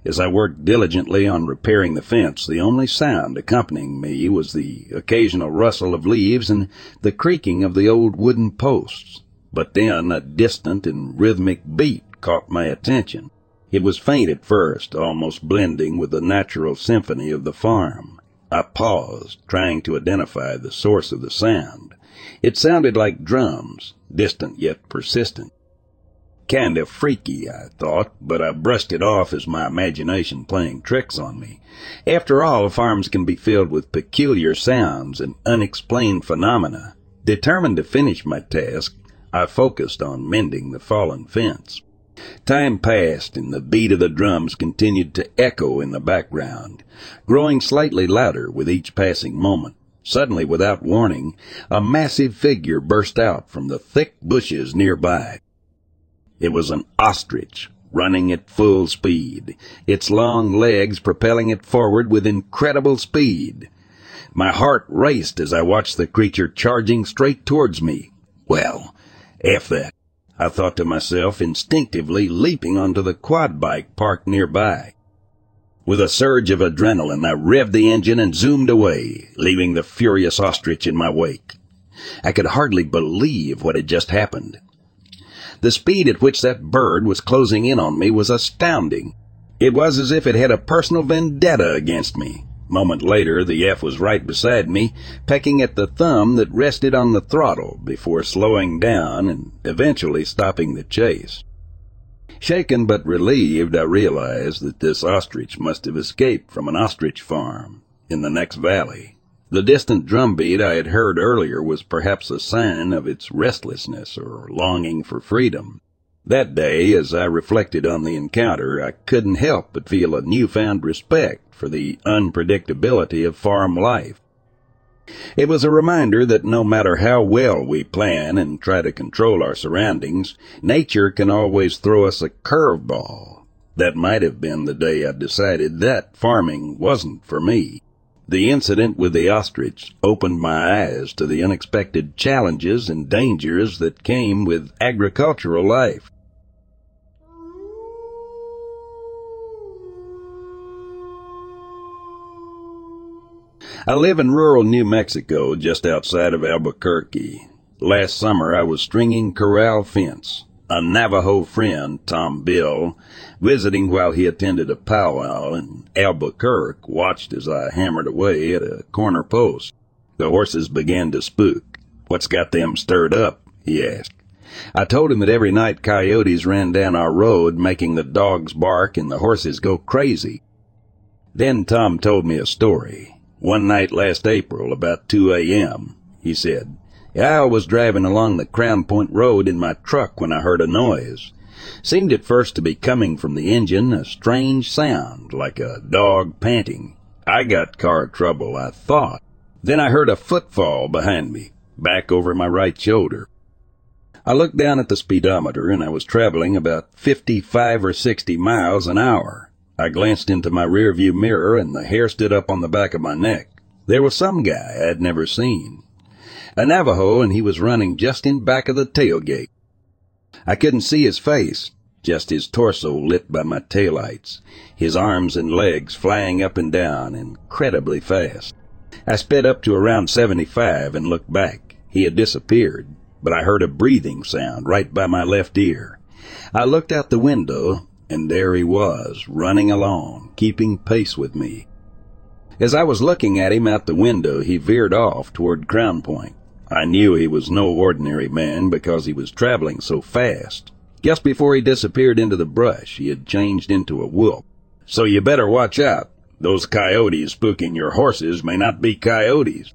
As I worked diligently on repairing the fence, the only sound accompanying me was the occasional rustle of leaves and the creaking of the old wooden posts. But then a distant and rhythmic beat caught my attention. It was faint at first, almost blending with the natural symphony of the farm. I paused, trying to identify the source of the sound. It sounded like drums, distant yet persistent. Kinda freaky, I thought, but I brushed it off as my imagination playing tricks on me. After all, farms can be filled with peculiar sounds and unexplained phenomena. Determined to finish my task, I focused on mending the fallen fence. Time passed and the beat of the drums continued to echo in the background, growing slightly louder with each passing moment. Suddenly, without warning, a massive figure burst out from the thick bushes nearby. It was an ostrich running at full speed, its long legs propelling it forward with incredible speed. My heart raced as I watched the creature charging straight towards me. Well, F that, I thought to myself, instinctively leaping onto the quad bike parked nearby. With a surge of adrenaline, I revved the engine and zoomed away, leaving the furious ostrich in my wake. I could hardly believe what had just happened. The speed at which that bird was closing in on me was astounding. It was as if it had a personal vendetta against me. Moment later, the F was right beside me, pecking at the thumb that rested on the throttle before slowing down and eventually stopping the chase. Shaken but relieved, I realized that this ostrich must have escaped from an ostrich farm in the next valley. The distant drumbeat I had heard earlier was perhaps a sign of its restlessness or longing for freedom. That day, as I reflected on the encounter, I couldn't help but feel a newfound respect for the unpredictability of farm life. It was a reminder that no matter how well we plan and try to control our surroundings, nature can always throw us a curveball. That might have been the day I decided that farming wasn't for me. The incident with the ostrich opened my eyes to the unexpected challenges and dangers that came with agricultural life. I live in rural New Mexico, just outside of Albuquerque. Last summer I was stringing corral fence. A Navajo friend, Tom Bill, visiting while he attended a powwow in Albuquerque, watched as I hammered away at a corner post. The horses began to spook. What's got them stirred up? he asked. I told him that every night coyotes ran down our road, making the dogs bark and the horses go crazy. Then Tom told me a story. One night last April, about 2 a.m., he said, I was driving along the Crown Point Road in my truck when I heard a noise. Seemed at first to be coming from the engine, a strange sound, like a dog panting. I got car trouble, I thought. Then I heard a footfall behind me, back over my right shoulder. I looked down at the speedometer and I was traveling about 55 or 60 miles an hour. I glanced into my rearview mirror and the hair stood up on the back of my neck. There was some guy I'd never seen. A Navajo and he was running just in back of the tailgate. I couldn't see his face, just his torso lit by my taillights, his arms and legs flying up and down incredibly fast. I sped up to around 75 and looked back. He had disappeared, but I heard a breathing sound right by my left ear. I looked out the window and there he was, running along, keeping pace with me. As I was looking at him out the window, he veered off toward Crown Point. I knew he was no ordinary man because he was traveling so fast. Just before he disappeared into the brush, he had changed into a wolf. So you better watch out. Those coyotes spooking your horses may not be coyotes.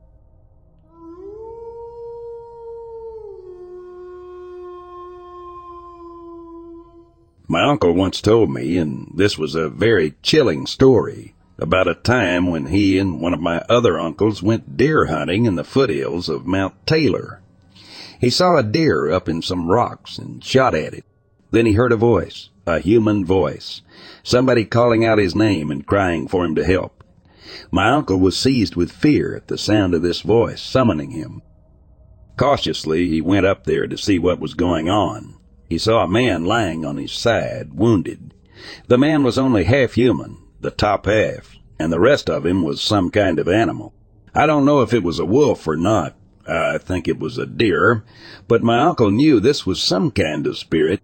My uncle once told me, and this was a very chilling story, about a time when he and one of my other uncles went deer hunting in the foothills of Mount Taylor. He saw a deer up in some rocks and shot at it. Then he heard a voice, a human voice, somebody calling out his name and crying for him to help. My uncle was seized with fear at the sound of this voice summoning him. Cautiously, he went up there to see what was going on. He saw a man lying on his side, wounded. The man was only half human, the top half, and the rest of him was some kind of animal. I don't know if it was a wolf or not. I think it was a deer, but my uncle knew this was some kind of spirit.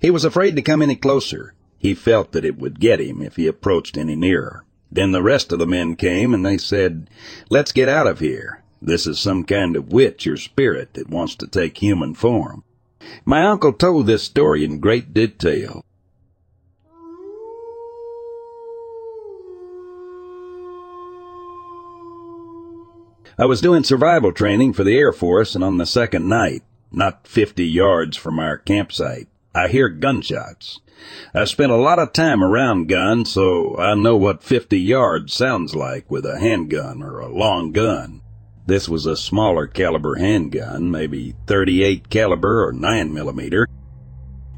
He was afraid to come any closer. He felt that it would get him if he approached any nearer. Then the rest of the men came and they said, Let's get out of here. This is some kind of witch or spirit that wants to take human form. My uncle told this story in great detail. I was doing survival training for the Air Force, and on the second night, not 50 yards from our campsite, I hear gunshots. I spent a lot of time around guns, so I know what 50 yards sounds like with a handgun or a long gun. This was a smaller caliber handgun, maybe 38 caliber or 9 millimeter.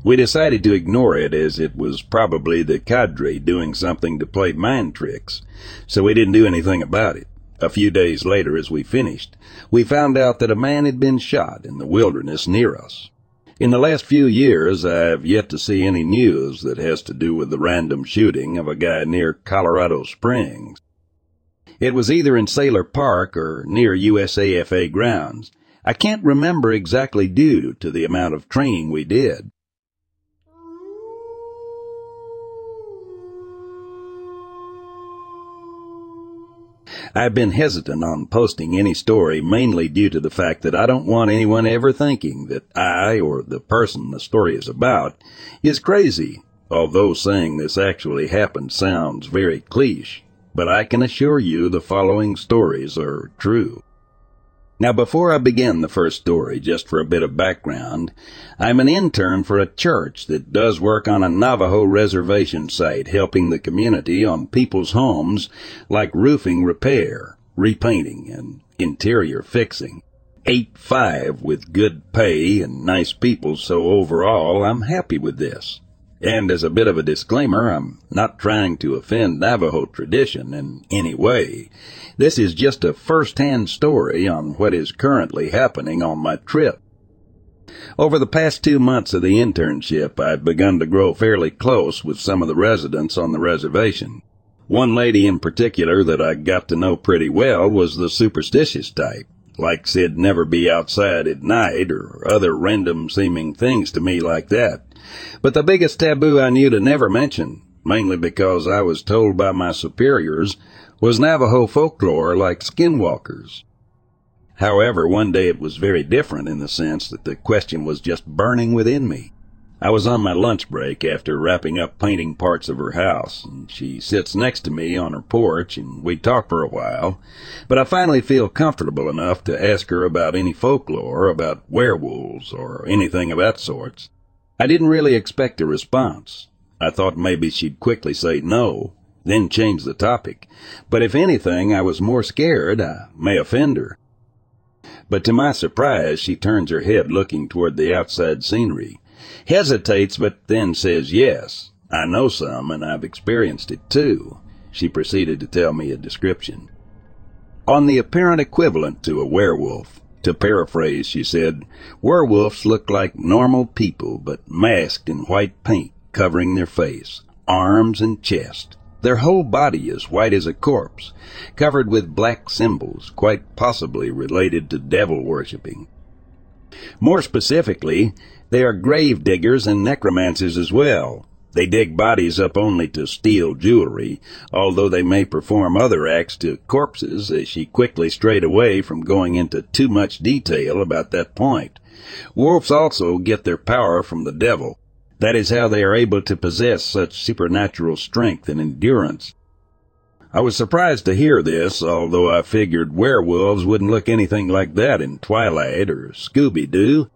We decided to ignore it as it was probably the cadre doing something to play mind tricks, so we didn't do anything about it. A few days later, as we finished, we found out that a man had been shot in the wilderness near us. In the last few years, I have yet to see any news that has to do with the random shooting of a guy near Colorado Springs. It was either in Sailor Park or near USAFA grounds. I can't remember exactly due to the amount of training we did. I've been hesitant on posting any story mainly due to the fact that I don't want anyone ever thinking that I or the person the story is about is crazy, although saying this actually happened sounds very cliche. But I can assure you the following stories are true. Now, before I begin the first story, just for a bit of background, I'm an intern for a church that does work on a Navajo reservation site, helping the community on people's homes like roofing repair, repainting, and interior fixing. 8-5 with good pay and nice people, so overall I'm happy with this. And as a bit of a disclaimer, I'm not trying to offend Navajo tradition in any way. This is just a first-hand story on what is currently happening on my trip. Over the past two months of the internship, I've begun to grow fairly close with some of the residents on the reservation. One lady in particular that I got to know pretty well was the superstitious type like said never be outside at night or other random seeming things to me like that. But the biggest taboo I knew to never mention, mainly because I was told by my superiors, was Navajo folklore like skinwalkers. However, one day it was very different in the sense that the question was just burning within me. I was on my lunch break after wrapping up painting parts of her house, and she sits next to me on her porch, and we talk for a while. But I finally feel comfortable enough to ask her about any folklore about werewolves or anything of that sort. I didn't really expect a response. I thought maybe she'd quickly say no, then change the topic. But if anything, I was more scared I may offend her. But to my surprise, she turns her head looking toward the outside scenery hesitates, but then says yes. I know some, and I've experienced it too. She proceeded to tell me a description. On the apparent equivalent to a werewolf, to paraphrase, she said, werewolves look like normal people, but masked in white paint covering their face, arms, and chest. Their whole body is white as a corpse, covered with black symbols, quite possibly related to devil worshipping. More specifically, they are grave diggers and necromancers as well. They dig bodies up only to steal jewelry, although they may perform other acts to corpses, as she quickly strayed away from going into too much detail about that point. Wolves also get their power from the devil. That is how they are able to possess such supernatural strength and endurance. I was surprised to hear this, although I figured werewolves wouldn't look anything like that in Twilight or Scooby-Doo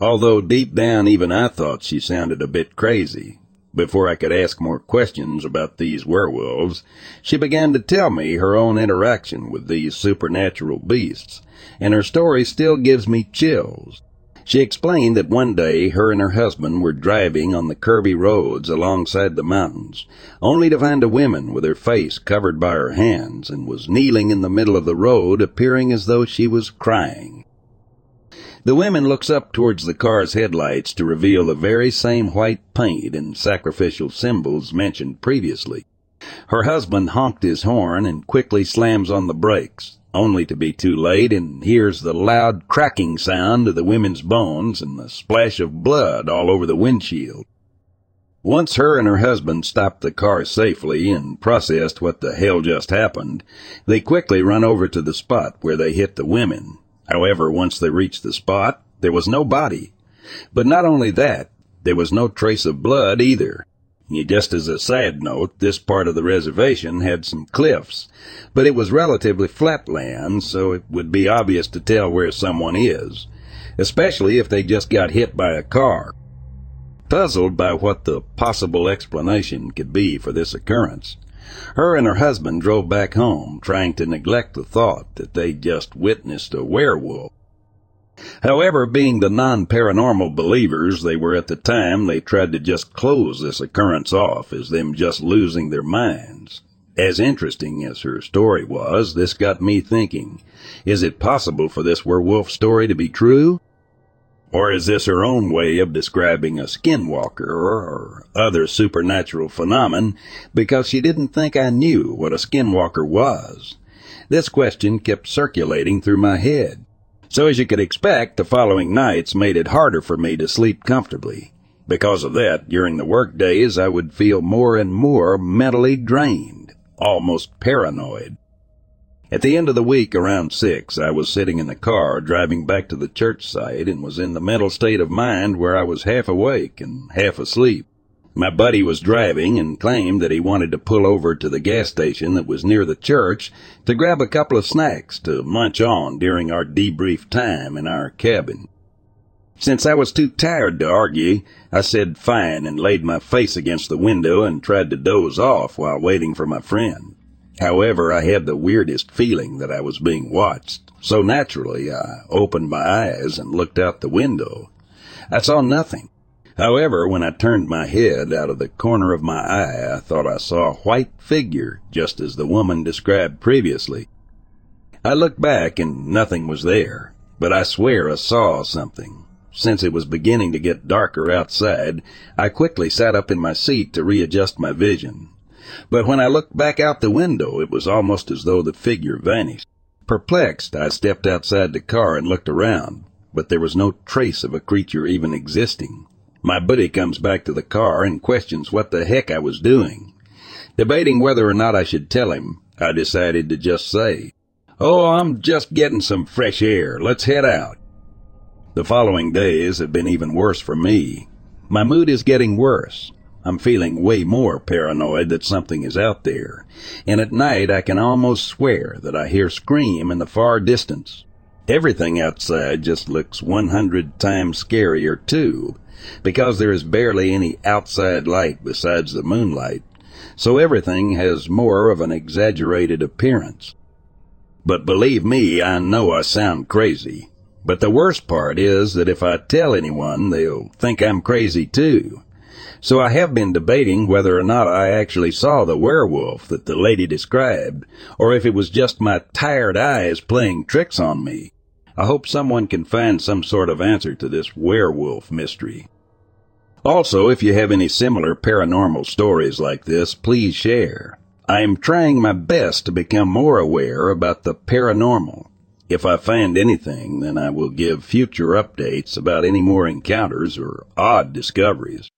although deep down even I thought she sounded a bit crazy. Before I could ask more questions about these werewolves, she began to tell me her own interaction with these supernatural beasts, and her story still gives me chills. She explained that one day her and her husband were driving on the curvy roads alongside the mountains, only to find a woman with her face covered by her hands and was kneeling in the middle of the road appearing as though she was crying. The women looks up towards the car's headlights to reveal the very same white paint and sacrificial symbols mentioned previously. Her husband honked his horn and quickly slams on the brakes, only to be too late and hears the loud cracking sound of the women's bones and the splash of blood all over the windshield. Once her and her husband stopped the car safely and processed what the hell just happened, they quickly run over to the spot where they hit the women However, once they reached the spot, there was no body. But not only that, there was no trace of blood either. Just as a side note, this part of the reservation had some cliffs, but it was relatively flat land, so it would be obvious to tell where someone is, especially if they just got hit by a car. Puzzled by what the possible explanation could be for this occurrence, her and her husband drove back home, trying to neglect the thought that they'd just witnessed a werewolf. However, being the non-paranormal believers they were at the time, they tried to just close this occurrence off as them just losing their minds. As interesting as her story was, this got me thinking, is it possible for this werewolf story to be true? Or is this her own way of describing a skinwalker or other supernatural phenomenon because she didn't think I knew what a skinwalker was? This question kept circulating through my head. So as you could expect, the following nights made it harder for me to sleep comfortably. Because of that, during the work days, I would feel more and more mentally drained, almost paranoid. At the end of the week, around six, I was sitting in the car driving back to the church site and was in the mental state of mind where I was half awake and half asleep. My buddy was driving and claimed that he wanted to pull over to the gas station that was near the church to grab a couple of snacks to munch on during our debrief time in our cabin. Since I was too tired to argue, I said fine and laid my face against the window and tried to doze off while waiting for my friend. However, I had the weirdest feeling that I was being watched, so naturally I opened my eyes and looked out the window. I saw nothing. However, when I turned my head out of the corner of my eye, I thought I saw a white figure, just as the woman described previously. I looked back and nothing was there, but I swear I saw something. Since it was beginning to get darker outside, I quickly sat up in my seat to readjust my vision. But when I looked back out the window, it was almost as though the figure vanished. Perplexed, I stepped outside the car and looked around, but there was no trace of a creature even existing. My buddy comes back to the car and questions what the heck I was doing. Debating whether or not I should tell him, I decided to just say, Oh, I'm just getting some fresh air. Let's head out. The following days have been even worse for me. My mood is getting worse. I'm feeling way more paranoid that something is out there. And at night I can almost swear that I hear scream in the far distance. Everything outside just looks 100 times scarier too because there is barely any outside light besides the moonlight, so everything has more of an exaggerated appearance. But believe me, I know I sound crazy. But the worst part is that if I tell anyone, they'll think I'm crazy too. So I have been debating whether or not I actually saw the werewolf that the lady described, or if it was just my tired eyes playing tricks on me. I hope someone can find some sort of answer to this werewolf mystery. Also, if you have any similar paranormal stories like this, please share. I am trying my best to become more aware about the paranormal. If I find anything, then I will give future updates about any more encounters or odd discoveries.